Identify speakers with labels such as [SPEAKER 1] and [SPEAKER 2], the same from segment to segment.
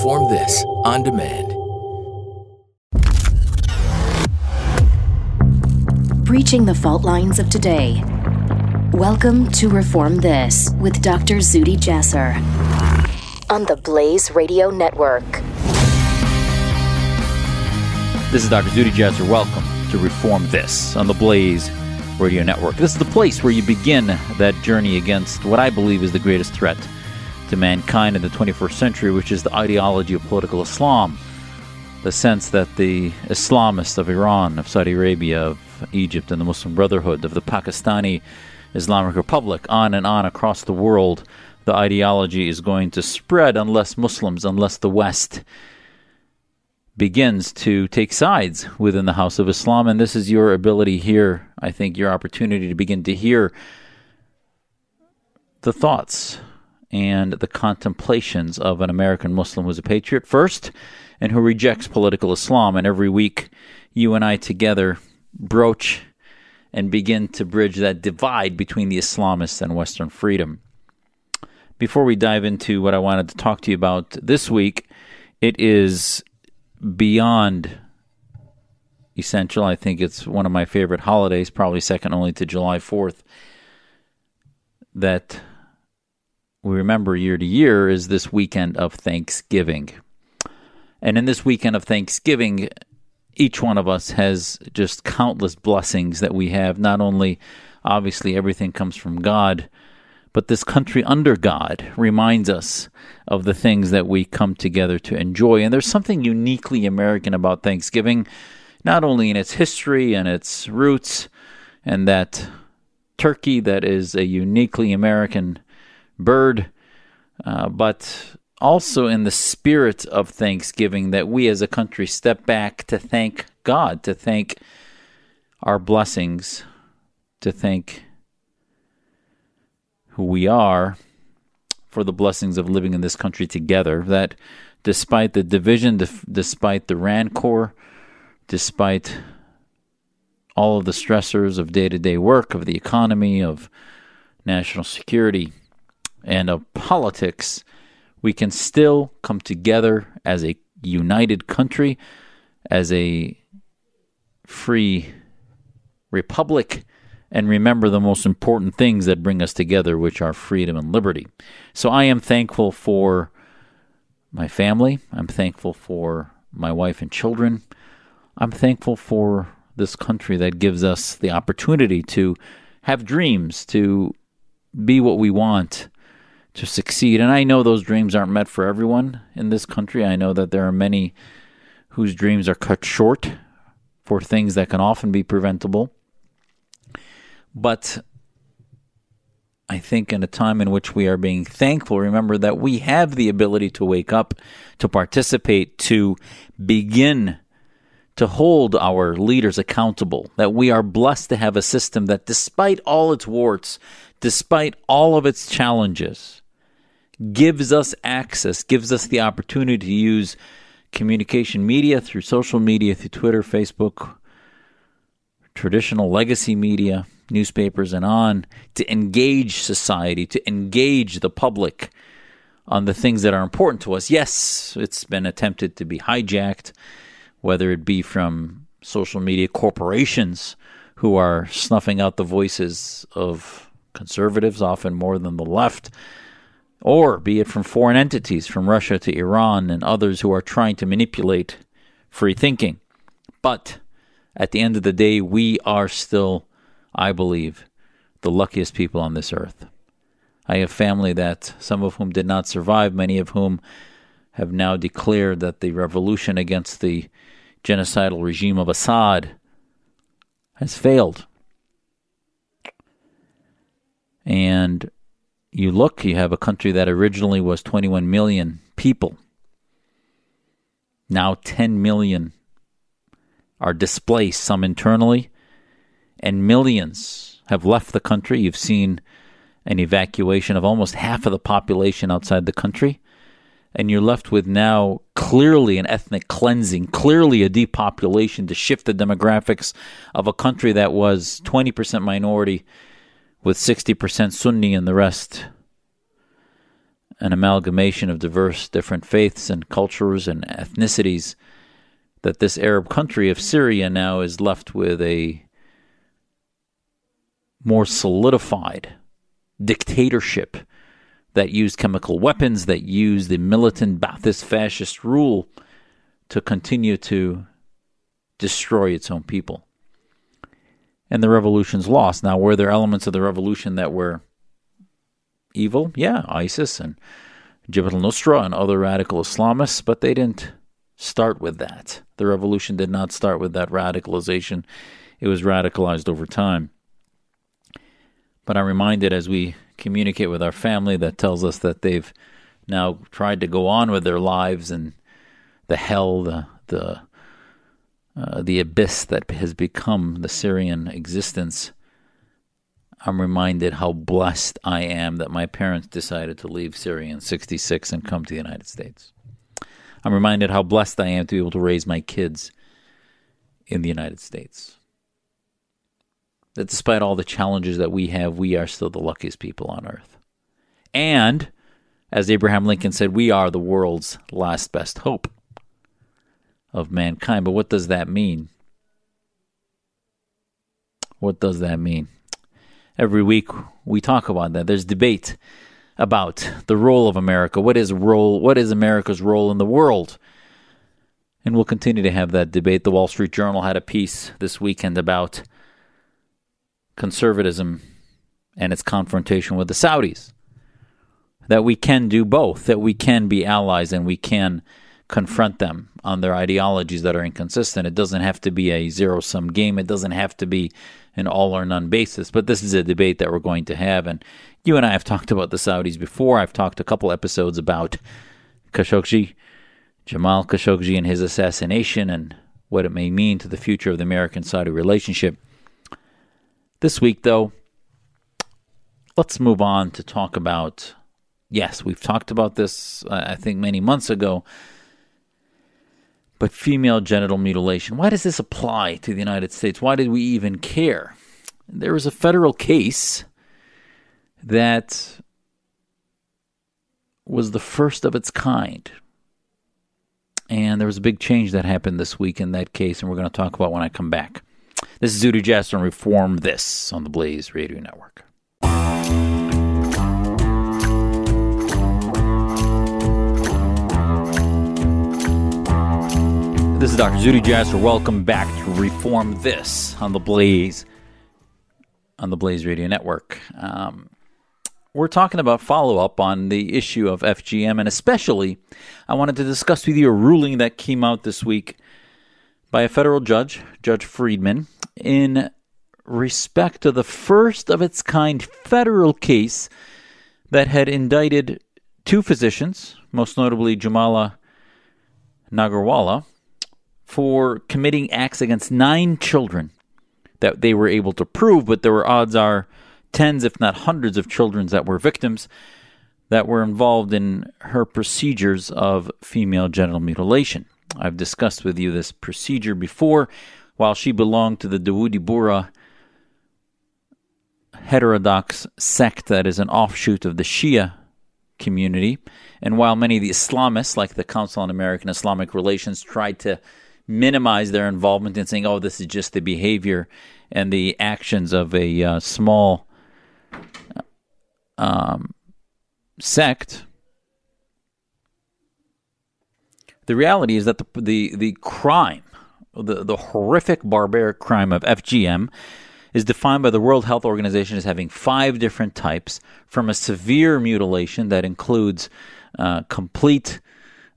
[SPEAKER 1] Reform This on demand.
[SPEAKER 2] Breaching the fault lines of today. Welcome to Reform This with Dr. Zuhdi Jasser on the Blaze Radio Network.
[SPEAKER 3] This is Dr. Zuhdi Jasser. Welcome to Reform This on the Blaze Radio Network. This is the place where you begin that journey against what I believe is the greatest threat to mankind in the 21st century, which is the ideology of political Islam. The sense that the Islamists of Iran, of Saudi Arabia, of Egypt, and the Muslim Brotherhood, of the Pakistani Islamic Republic, on and on across the world, the ideology is going to spread unless Muslims, unless the West begins to take sides within the House of Islam. And this is your ability here, I think, your opportunity to begin to hear the thoughts and the contemplations of an American Muslim who's a patriot first and who rejects political Islam. And every week, you and I together broach and begin to bridge that divide between the Islamists and Western freedom. Before we dive into what I wanted to talk to you about this week, it is beyond essential. I think it's one of my favorite holidays, probably second only to July 4th, that we remember year to year is this weekend of Thanksgiving. And in this weekend of Thanksgiving, each one of us has just countless blessings that we have. Not only, obviously, everything comes from God, but this country under God reminds us of the things that we come together to enjoy. And there's something uniquely American about Thanksgiving, not only in its history and its roots, and that turkey that is a uniquely American bird, uh, but also in the spirit of Thanksgiving that we as a country step back to thank God, to thank our blessings, to thank who we are for the blessings of living in this country together. That despite the division, def- despite the rancor, despite all of the stressors of day to day work, of the economy, of national security, and of politics, we can still come together as a united country, as a free republic, and remember the most important things that bring us together, which are freedom and liberty. So I am thankful for my family. I'm thankful for my wife and children. I'm thankful for this country that gives us the opportunity to have dreams, to be what we want, to succeed. And I know those dreams aren't met for everyone in this country. I know that there are many whose dreams are cut short for things that can often be preventable. But I think in a time in which we are being thankful, remember that we have the ability to wake up, to participate, to begin to hold our leaders accountable, that we are blessed to have a system that, despite all its warts, despite all of its challenges, gives us access, gives us the opportunity to use communication media through social media, through Twitter, Facebook, traditional legacy media, newspapers, and on to engage society, to engage the public on the things that are important to us. Yes, it's been attempted to be hijacked, whether it be from social media corporations who are snuffing out the voices of conservatives, often more than the left or be it from foreign entities, from Russia to Iran and others who are trying to manipulate free thinking. But at the end of the day, we are still, I believe, the luckiest people on this earth. I have family that some of whom did not survive, many of whom have now declared that the revolution against the genocidal regime of Assad has failed. And you look, you have a country that originally was 21 million people. Now 10 million are displaced, some internally, and millions have left the country. You've seen an evacuation of almost half of the population outside the country. And you're left with now clearly an ethnic cleansing, clearly a depopulation to shift the demographics of a country that was 20% minority with 60% Sunni and the rest an amalgamation of diverse different faiths and cultures and ethnicities that this Arab country of Syria now is left with a more solidified dictatorship that used chemical weapons, that used the militant Ba'athist fascist rule to continue to destroy its own people. And the revolution's lost. Now, were there elements of the revolution that were evil? Yeah, ISIS and Jabhat al-Nusra and other radical Islamists, but they didn't start with that. The revolution did not start with that radicalization. It was radicalized over time. But I'm reminded as we communicate with our family that tells us that they've now tried to go on with their lives and the hell, the the uh, the abyss that has become the Syrian existence. I'm reminded how blessed I am that my parents decided to leave Syria in 66 and come to the United States. I'm reminded how blessed I am to be able to raise my kids in the United States. That despite all the challenges that we have, we are still the luckiest people on earth. And, as Abraham Lincoln said, we are the world's last best hope of mankind. But what does that mean? What does that mean? Every week we talk about that. There's debate about the role of America. What is role? What is America's role in the world? And we'll continue to have that debate. The Wall Street Journal had a piece this weekend about conservatism and its confrontation with the Saudis. That we can do both, that we can be allies and we can confront them on their ideologies that are inconsistent. It doesn't have to be a zero sum game, it doesn't have to be an all or none basis. But this is a debate that we're going to have. And you and I have talked about the Saudis before. I've talked a couple episodes about Khashoggi, Jamal Khashoggi, and his assassination and what it may mean to the future of the American Saudi relationship. This week, though, let's move on to talk about. Yes, we've talked about this, uh, I think, many months ago but female genital mutilation. Why does this apply to the United States? Why did we even care? There was a federal case that was the first of its kind. And there was a big change that happened this week in that case, and we're going to talk about when I come back. This is Zuhdi Jasser and Reform This on the Blaze Radio Network. This is Dr. Zuhdi Jasser. Welcome back to Reform This on the Blaze, on the Blaze Radio Network. Um, we're talking about follow up on the issue of FGM, and especially, I wanted to discuss with you a ruling that came out this week by a federal judge, Judge Friedman, in respect to the first of its kind federal case that had indicted two physicians, most notably Jumana Nagarwala for committing acts against nine children that they were able to prove, but there were odds are tens, if not hundreds, of children that were victims that were involved in her procedures of female genital mutilation. I've discussed with you this procedure before. While she belonged to the Dawoodi Bohra heterodox sect that is an offshoot of the Shia community, and while many of the Islamists, like the Council on American Islamic Relations, tried to minimize their involvement in saying, "Oh, this is just the behavior and the actions of a uh, small um, sect." The reality is that the the the crime, the the horrific barbaric crime of FGM, is defined by the World Health Organization as having five different types, from a severe mutilation that includes uh, complete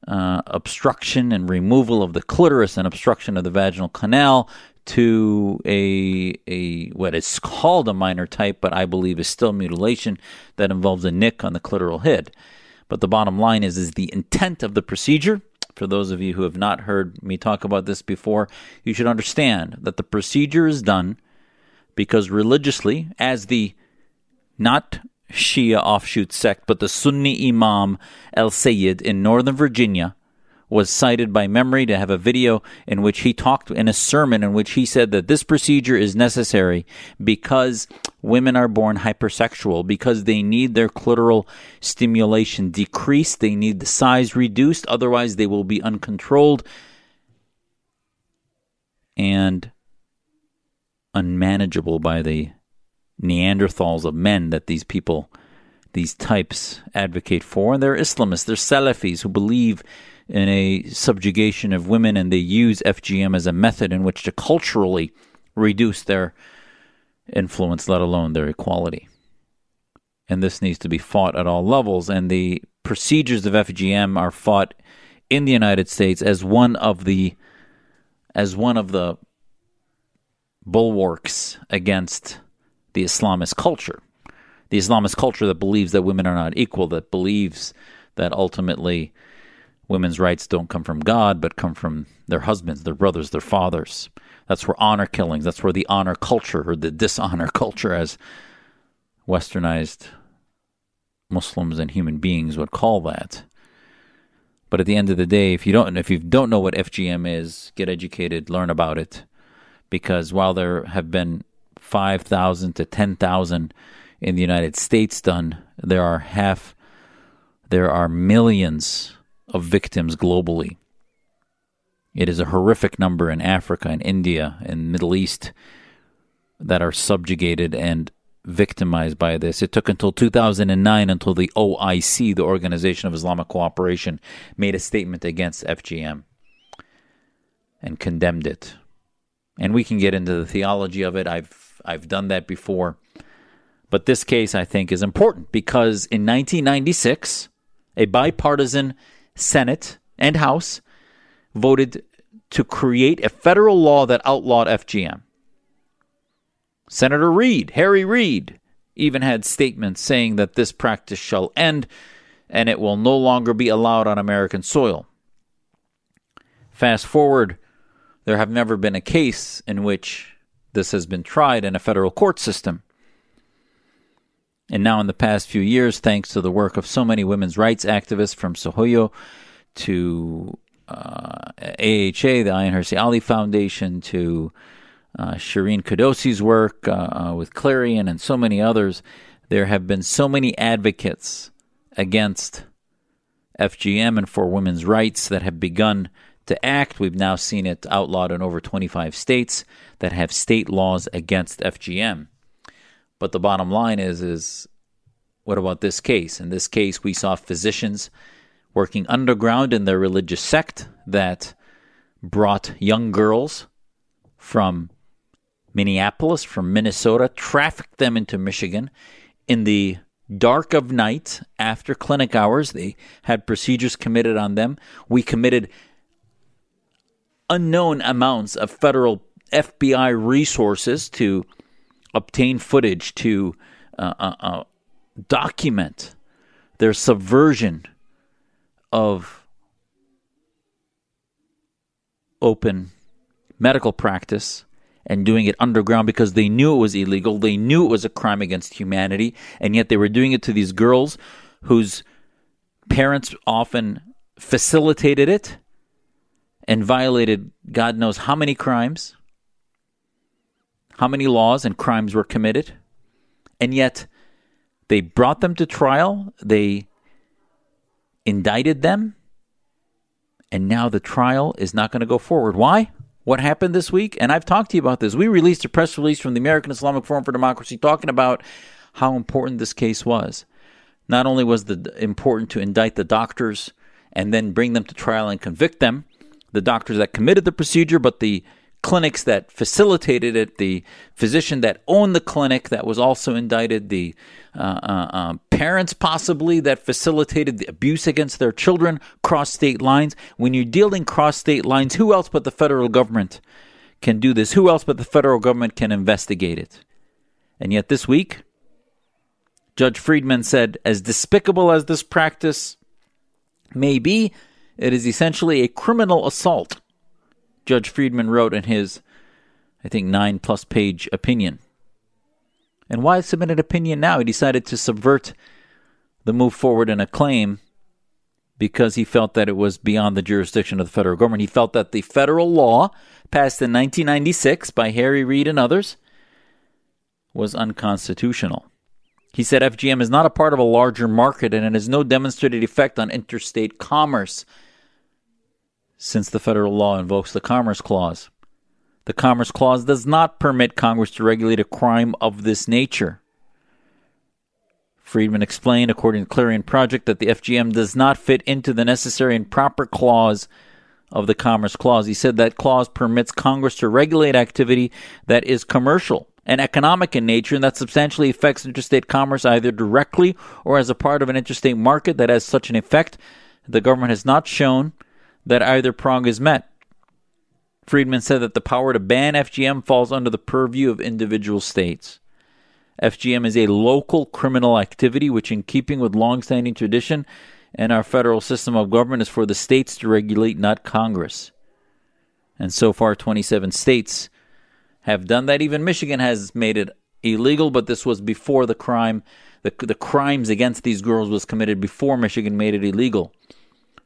[SPEAKER 3] uh, obstruction and removal of the clitoris and obstruction of the vaginal canal to a a what is called a minor type, but I believe is still mutilation that involves a nick on the clitoral head. But the bottom line is is the intent of the procedure. For those of you who have not heard me talk about this before, you should understand that the procedure is done because religiously, as the not Shia offshoot sect, but the Sunni Imam El Sayyid in Northern Virginia was cited by memory to have a video in which he talked in a sermon in which he said that this procedure is necessary because women are born hypersexual, because they need their clitoral stimulation decreased, they need the size reduced, otherwise, they will be uncontrolled and unmanageable by the Neanderthals of men that these people, these types advocate for. And they're Islamists, they're Salafis who believe in a subjugation of women, and they use FGM as a method in which to culturally reduce their influence, let alone their equality. And this needs to be fought at all levels. And the procedures of FGM are fought in the United States as one of the as one of the bulwarks against the Islamist culture. The Islamist culture that believes that women are not equal, that believes that ultimately women's rights don't come from God, but come from their husbands, their brothers, their fathers. That's where honor killings, that's where the honor culture or the dishonor culture, as westernized Muslims and human beings would call that. But at the end of the day, if you don't if you don't know what FGM is, get educated, learn about it. Because while there have been five thousand to ten thousand in the United States done, there are half there are millions of victims globally. It is a horrific number in Africa and India and Middle East that are subjugated and victimized by this. It took until 2009 until the OIC, the Organization of Islamic Cooperation, made a statement against FGM and condemned it. And we can get into the theology of it. I've I've done that before. But this case I think is important because in 1996, a bipartisan Senate, and House voted to create a federal law that outlawed FGM. Senator Reid, Harry Reid, even had statements saying that this practice shall end and it will no longer be allowed on American soil. Fast forward, there have never been a case in which this has been tried in a federal court system. And now, in the past few years, thanks to the work of so many women's rights activists from Sahiyo to uh, AHA, the Ayaan Hirsi Ali Foundation, to uh, Shireen Qudosi's work uh, uh, with Clarion, and so many others, there have been so many advocates against FGM and for women's rights that have begun to act. We've now seen it outlawed in over 25 states that have state laws against FGM. But the bottom line is, is what about this case? In this case, we saw physicians working underground in their religious sect that brought young girls from Minneapolis, from Minnesota, trafficked them into Michigan in the dark of night after clinic hours. They had procedures committed on them. We committed unknown amounts of federal FBI resources to obtain footage to uh, uh, uh, document their subversion of open medical practice and doing it underground because they knew it was illegal. They knew it was a crime against humanity, and yet they were doing it to these girls whose parents often facilitated it and violated God knows how many crimes how many laws and crimes were committed, and yet they brought them to trial, they indicted them, and now the trial is not going to go forward. Why? What happened this week? And I've talked to you about this. We released a press release from the American Islamic Forum for Democracy talking about how important this case was. Not only was it important to indict the doctors and then bring them to trial and convict them, the doctors that committed the procedure, but the clinics that facilitated it, the physician that owned the clinic that was also indicted, the uh, uh, uh, parents possibly that facilitated the abuse against their children cross state lines. When you're dealing cross state lines, who else but the federal government can do this? Who else but the federal government can investigate it? And yet this week, Judge Friedman said, as despicable as this practice may be, it is essentially a criminal assault Judge Friedman wrote in his, I think, nine plus page opinion. And why submit an opinion now? He decided to subvert the move forward in a claim because he felt that it was beyond the jurisdiction of the federal government. He felt that the federal law passed in 1996 by Harry Reid and others was unconstitutional. He said FGM is not a part of a larger market and it has no demonstrated effect on interstate commerce since the federal law invokes the Commerce Clause. The Commerce Clause does not permit Congress to regulate a crime of this nature. Friedman explained, according to Clarion Project, that the FGM does not fit into the necessary and proper clause of the Commerce Clause. He said that clause permits Congress to regulate activity that is commercial and economic in nature and that substantially affects interstate commerce either directly or as a part of an interstate market that has such an effect. The government has not shown that either prong is met. Friedman said that the power to ban FGM falls under the purview of individual states. FGM is a local criminal activity which, in keeping with long-standing tradition and our federal system of government, is for the states to regulate, not Congress. And so far, 27 states have done that. Even Michigan has made it illegal, but this was before the crime. The, the crimes against these girls was committed before Michigan made it illegal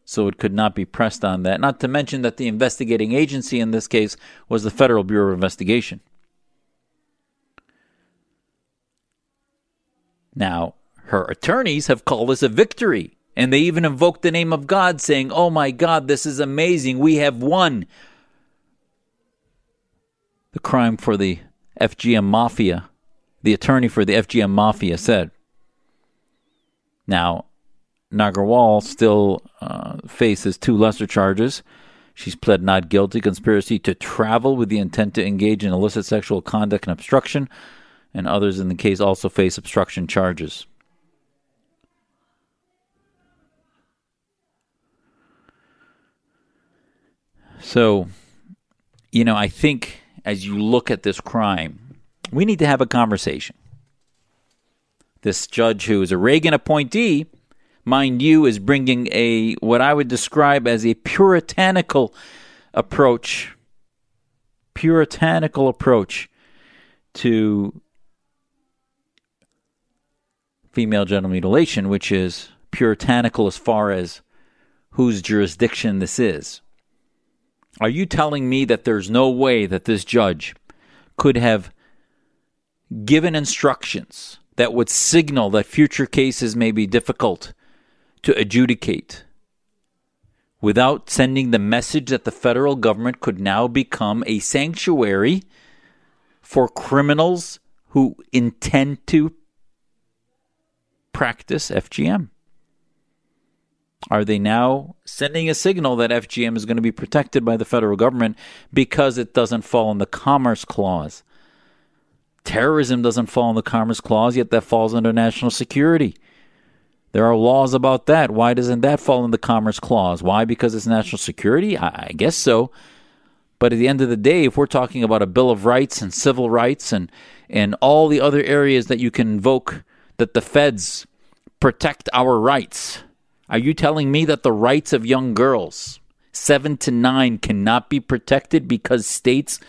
[SPEAKER 3] so it could not be pressed on that. Not to mention that the investigating agency in this case was the Federal Bureau of Investigation. Now, her attorneys have called this a victory, and they even invoked the name of God, saying, Oh my God, this is amazing. We have won. The crime for the FGM Mafia, the attorney for the FGM Mafia said. Now, Nagarwal still uh, faces two lesser charges. She's pled not guilty conspiracy to travel with the intent to engage in illicit sexual conduct and obstruction, and others in the case also face obstruction charges. So, you know, I think as you look at this crime, we need to have a conversation. This judge, who is a Reagan appointee, mind you, is bringing a what I would describe as a puritanical approach, puritanical approach to female genital mutilation, which is puritanical as far as whose jurisdiction this is. Are you telling me that there's no way that this judge could have given instructions that would signal that future cases may be difficult to adjudicate without sending the message that the federal government could now become a sanctuary for criminals who intend to practice FGM? Are they now sending a signal that FGM is going to be protected by the federal government because it doesn't fall in the Commerce Clause? Terrorism doesn't fall in the Commerce Clause, yet that falls under national security. There are laws about that. Why doesn't that fall in the Commerce Clause? Why? Because it's national security? I, guess so. But at the end of the day, if we're talking about a Bill of Rights and civil rights and, and all the other areas that you can invoke that the feds protect our rights, are you telling me that the rights of young girls, seven to nine, cannot be protected because states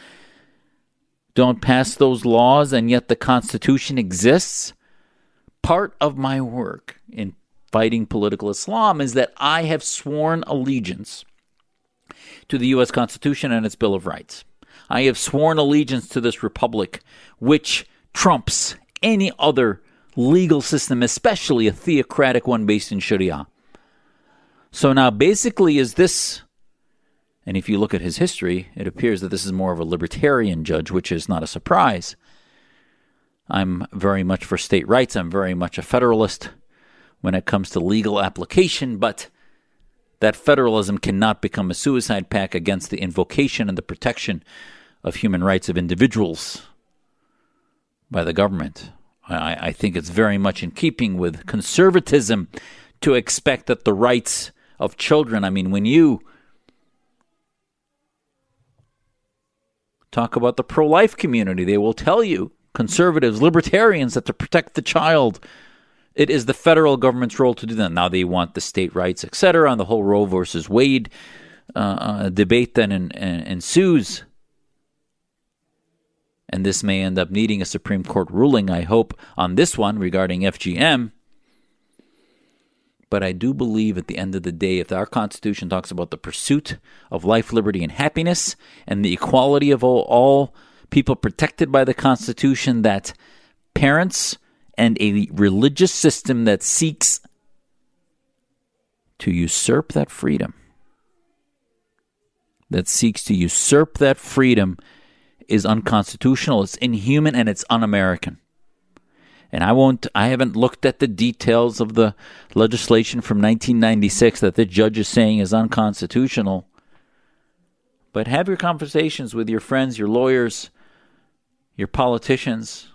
[SPEAKER 3] don't pass those laws and yet the Constitution exists? part of my work in fighting political Islam is that I have sworn allegiance to the U.S. Constitution and its Bill of Rights. I have sworn allegiance to this republic, which trumps any other legal system, especially a theocratic one based in Sharia. So now, basically, is this, and if you look at his history, it appears that this is more of a libertarian judge, which is not a surprise. I'm very much for state rights. I'm very much a federalist when it comes to legal application, but that federalism cannot become a suicide pact against the invocation and the protection of human rights of individuals by the government. I, I, think it's very much in keeping with conservatism to expect that the rights of children, I mean, when you talk about the pro life community, they will tell you conservatives, libertarians that to protect the child, it is the federal government's role to do that. Now they want the state rights, etc., on the whole Roe versus Wade uh, uh, debate then ensues. And this may end up needing a Supreme Court ruling, I hope, on this one regarding FGM. But I do believe at the end of the day, if our Constitution talks about the pursuit of life, liberty, and happiness, and the equality of all, all people protected by the Constitution, that parents and a religious system that seeks to usurp that freedom, that seeks to usurp that freedom, is unconstitutional, it's inhuman, and it's un American and I won't I haven't looked at the details of the legislation from 1996 that the judge is saying is unconstitutional. But have your conversations with your friends, your lawyers, your politicians.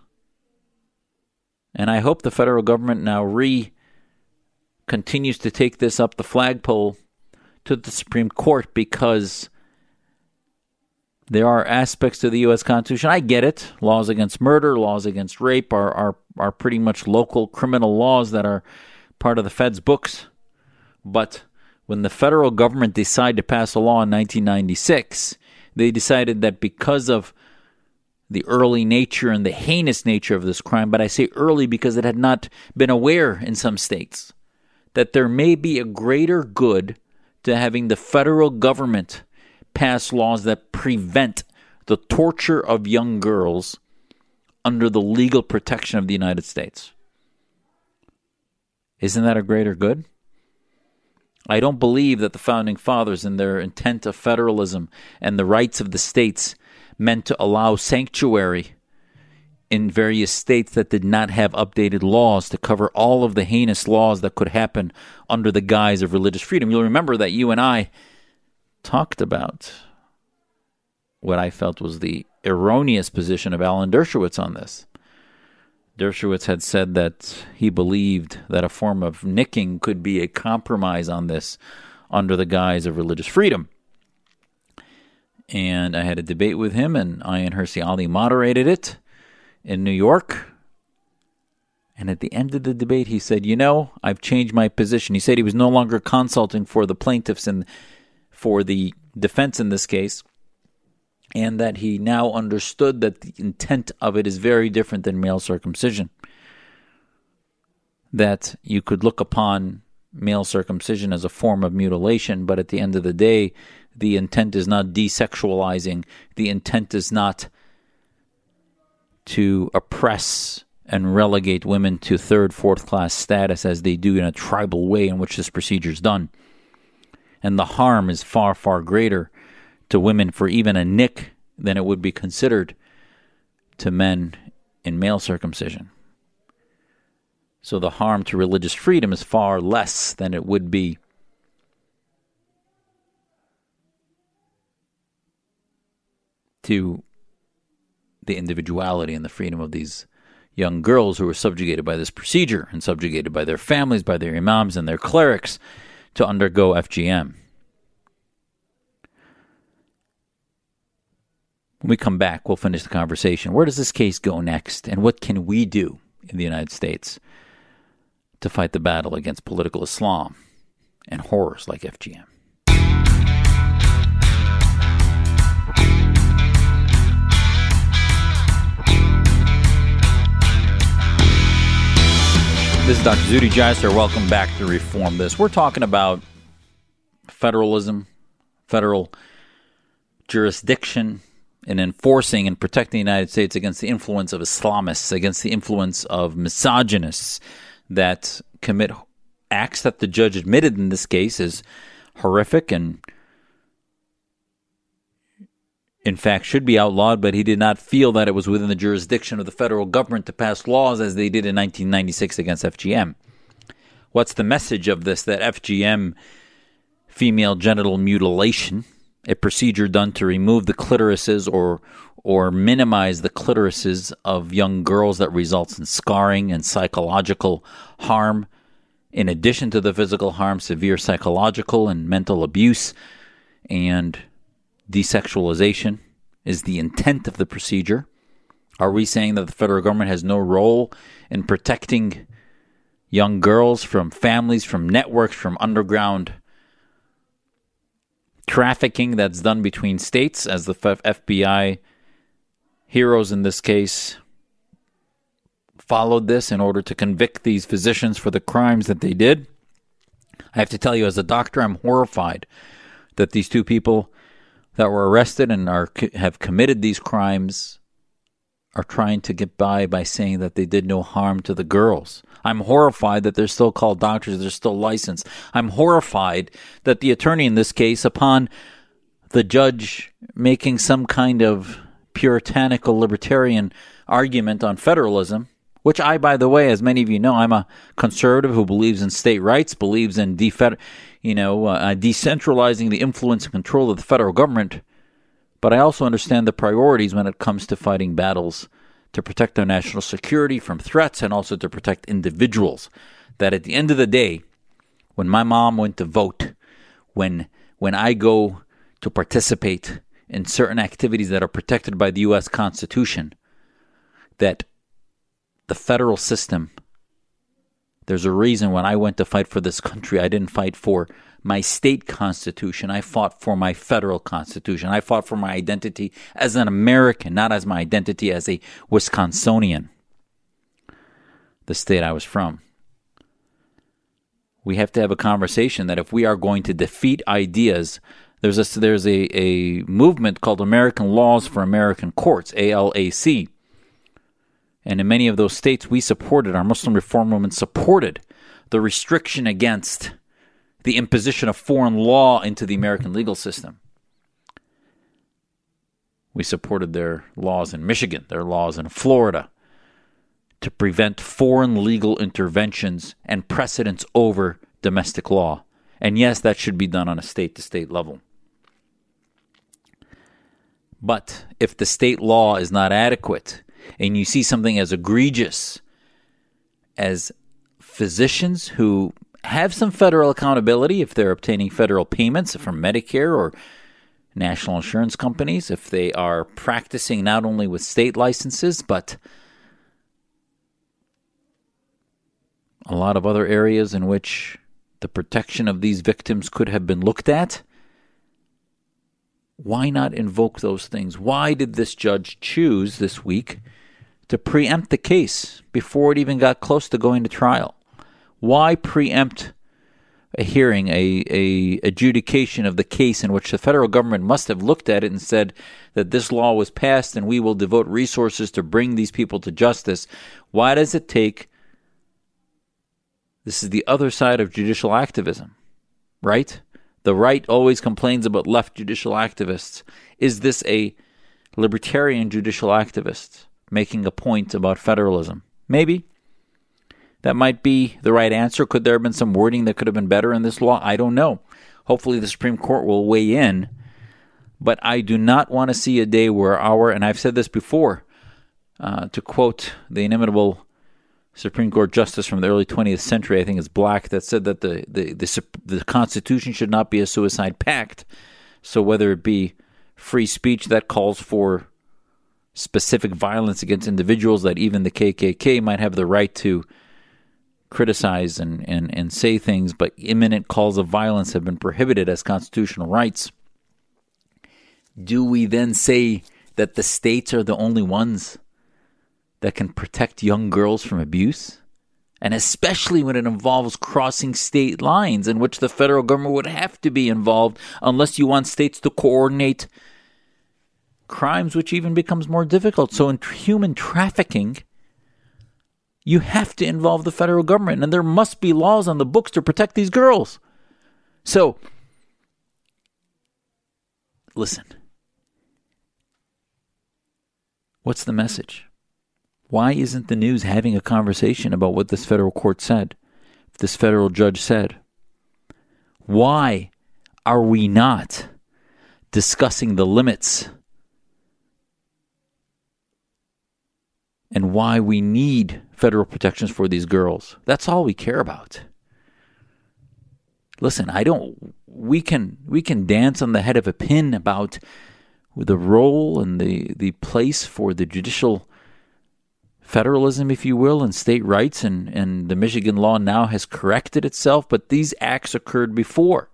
[SPEAKER 3] And I hope the federal government now re continues to take this up the flagpole to the Supreme Court because there are aspects to the U.S. Constitution. I get it. Laws against murder, laws against rape are, are, are pretty much local criminal laws that are part of the Fed's books. But when the federal government decided to pass a law in 1996, they decided that because of the early nature and the heinous nature of this crime, but I say early because it had not been aware in some states, that there may be a greater good to having the federal government pass laws that prevent the torture of young girls under the legal protection of the United States. Isn't that a greater good? I don't believe that the founding fathers, in their intent of federalism and the rights of the states, meant to allow sanctuary in various states that did not have updated laws to cover all of the heinous laws that could happen under the guise of religious freedom. You'll remember that you and I talked about what I felt was the erroneous position of Alan Dershowitz on this. Dershowitz had said that he believed that a form of nicking could be a compromise on this under the guise of religious freedom. And I had a debate with him, and Ayaan Hirsi Ali moderated it in New York. And at the end of the debate, he said, You know, I've changed my position. He said he was no longer consulting for the plaintiffs and for the defense in this case and that he now understood that the intent of it is very different than male circumcision. That you could look upon male circumcision as a form of mutilation, but at the end of the day, the intent is not desexualizing, the intent is not to oppress and relegate women to third, fourth class status as they do in a tribal way in which this procedure is done. And the harm is far, far greater to women for even a nick than it would be considered to men in male circumcision. So the harm to religious freedom is far less than it would be to the individuality and the freedom of these young girls who were subjugated by this procedure and subjugated by their families, by their imams and their clerics to undergo FGM. When we come back, we'll finish the conversation. Where does this case go next, and what can we do in the United States to fight the battle against political Islam and horrors like FGM? This is Dr. Zuhdi Jasser. Welcome back to Reform This. We're talking about federalism, federal jurisdiction, in enforcing and protecting the United States against the influence of Islamists, against the influence of misogynists that commit acts that the judge admitted in this case is horrific and in fact should be outlawed, but he did not feel that it was within the jurisdiction of the federal government to pass laws as they did in 1996 against FGM. What's the message of this? That FGM, female genital mutilation, a procedure done to remove the clitorises or or minimize the clitorises of young girls that results in scarring and psychological harm in addition to the physical harm severe psychological and mental abuse and desexualization is the intent of the procedure are we saying that the federal government has no role in protecting young girls from families from networks from underground trafficking that's done between states, as the FBI heroes in this case followed this in order to convict these physicians for the crimes that they did. I have to tell you, as a doctor, I'm horrified that these two people that were arrested and are have committed these crimes are trying to get by by saying that they did no harm to the girls. I'm horrified that they're still called doctors, they're still licensed. I'm horrified that the attorney in this case, upon the judge making some kind of puritanical libertarian argument on federalism, which I, by the way, as many of you know, I'm a conservative who believes in state rights, believes in defed- you know, uh, decentralizing the influence and control of the federal government. But I also understand the priorities when it comes to fighting battles to protect our national security from threats and also to protect individuals. That at the end of the day, when my mom went to vote, when when I go to participate in certain activities that are protected by the US Constitution, that the federal system. There's a reason when I went to fight for this country, I didn't fight for my state constitution. I fought for my federal constitution. I fought for my identity as an American, not as my identity as a Wisconsinian, the state I was from. We have to have a conversation that if we are going to defeat ideas, there's a, there's a, a movement called American Laws for American Courts, ALAC and in many of those states, we supported, our Muslim reform movement supported the restriction against the imposition of foreign law into the American legal system. We supported their laws in Michigan, their laws in Florida, to prevent foreign legal interventions and precedents over domestic law. And yes, that should be done on a state to state level. But if the state law is not adequate, and you see something as egregious as physicians who have some federal accountability if they're obtaining federal payments from Medicare or national insurance companies, if they are practicing not only with state licenses, but a lot of other areas in which the protection of these victims could have been looked at. Why not invoke those things? Why did this judge choose this week to preempt the case before it even got close to going to trial? Why preempt a hearing, a, a adjudication of the case in which the federal government must have looked at it and said that this law was passed and we will devote resources to bring these people to justice? Why does it take this is the other side of judicial activism, right? The right always complains about left judicial activists. Is this a libertarian judicial activist? making a point about federalism. Maybe. That might be the right answer. Could there have been some wording that could have been better in this law? I don't know. Hopefully, the Supreme Court will weigh in. But I do not want to see a day where our, and I've said this before, uh, to quote the inimitable Supreme Court justice from the early 20th century, I think it's Black, that said that the, the, the, the Constitution should not be a suicide pact. So whether it be free speech that calls for specific violence against individuals that even the KKK might have the right to criticize and, and, and say things, but imminent calls of violence have been prohibited as constitutional rights. Do we then say that the states are the only ones that can protect young girls from abuse? And especially when it involves crossing state lines, in which the federal government would have to be involved unless you want states to coordinate crimes, which even becomes more difficult. So, in human trafficking, you have to involve the federal government, and there must be laws on the books to protect these girls. So, listen. What's the message? Why isn't the news having a conversation about what this federal court said, this federal judge said? Why are we not discussing the limits and why we need federal protections for these girls. That's all we care about. Listen, I don't we can we can dance on the head of a pin about the role and the the place for the judicial federalism, if you will, and state rights, and, and the Michigan law now has corrected itself, but these acts occurred before.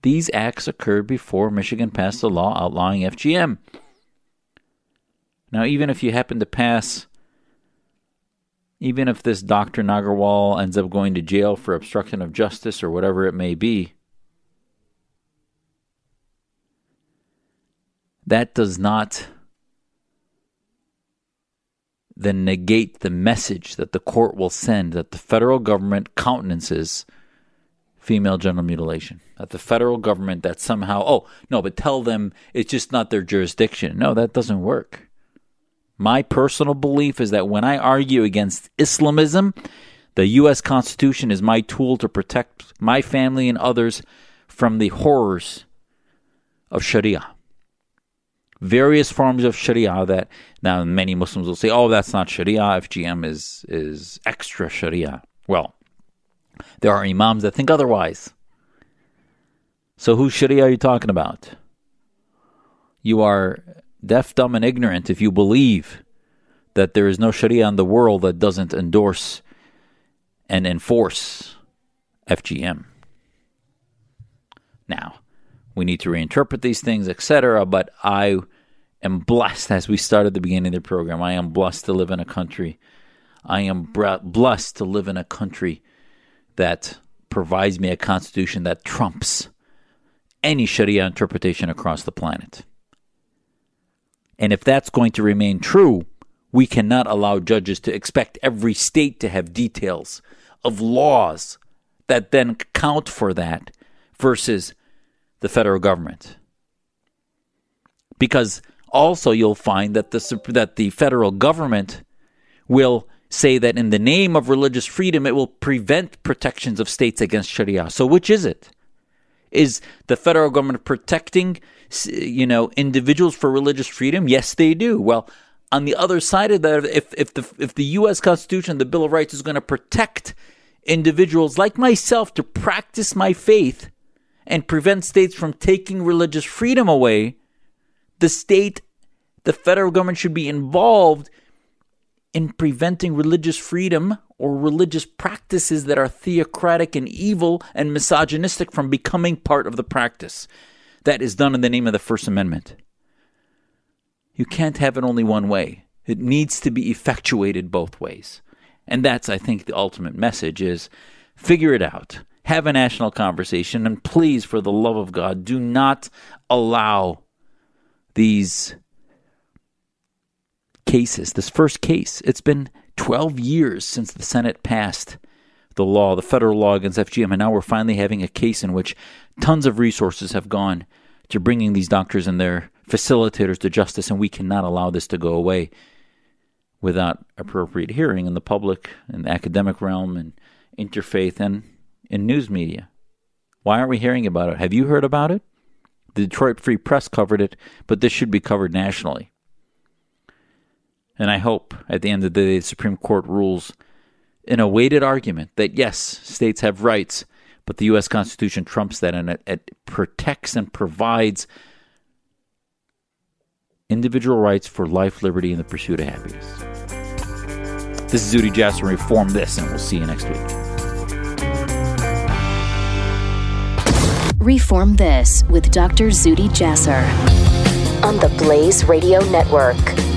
[SPEAKER 3] These acts occurred before Michigan passed a law outlawing FGM. Now, even if you happen to pass even if this Dr. Nagarwal ends up going to jail for obstruction of justice or whatever it may be, that does not then negate the message that the court will send that the federal government countenances female genital mutilation. That the federal government that somehow, oh, no, but tell them it's just not their jurisdiction. No, that doesn't work. My personal belief is that when I argue against Islamism, the U.S. Constitution is my tool to protect my family and others from the horrors of Sharia various forms of Sharia that now many Muslims will say, "Oh, that's not Sharia. FGM is is extra Sharia." Well, there are imams that think otherwise. So, whose Sharia are you talking about? You are deaf, dumb, and ignorant if you believe that there is no Sharia in the world that doesn't endorse and enforce FGM. Now, we need to reinterpret these things, etc. But I am blessed, as we started at the beginning of the program, I am blessed to live in a country. I am blessed to live in a country that provides me a constitution that trumps any Sharia interpretation across the planet. And if that's going to remain true, we cannot allow judges to expect every state to have details of laws that then count for that versus the federal government. Because also you'll find that the that the federal government will say that in the name of religious freedom it will prevent protections of states against sharia. So which is it? Is the federal government protecting you know individuals for religious freedom? Yes they do. Well on the other side of that if if the if the US constitution the bill of rights is going to protect individuals like myself to practice my faith and prevent states from taking religious freedom away the state, the federal government should be involved in preventing religious freedom or religious practices that are theocratic and evil and misogynistic from becoming part of the practice. That is done in the name of the First Amendment. You can't have it only one way. It needs to be effectuated both ways. And that's, I think, the ultimate message is figure it out. Have a national conversation. And please, for the love of God, do not allow these cases, this first case, it's been 12 years since the Senate passed the law, the federal law against FGM, and now we're finally having a case in which tons of resources have gone to bringing these doctors and their facilitators to justice, and we cannot allow this to go away without appropriate hearing in the public, in the academic realm, and interfaith, and in news media. Why aren't we hearing about it? Have you heard about it? The Detroit Free Press covered it, but this should be covered nationally. And I hope at the end of the day, the Supreme Court rules in a weighted argument that yes, states have rights, but the U.S. Constitution trumps that and it, it protects and provides individual rights for life, liberty, and the pursuit of happiness. This is Zuhdi Jasser. Reform this, and we'll see you next week.
[SPEAKER 2] Reform This with Dr. Zuhdi Jasser on the Blaze Radio Network.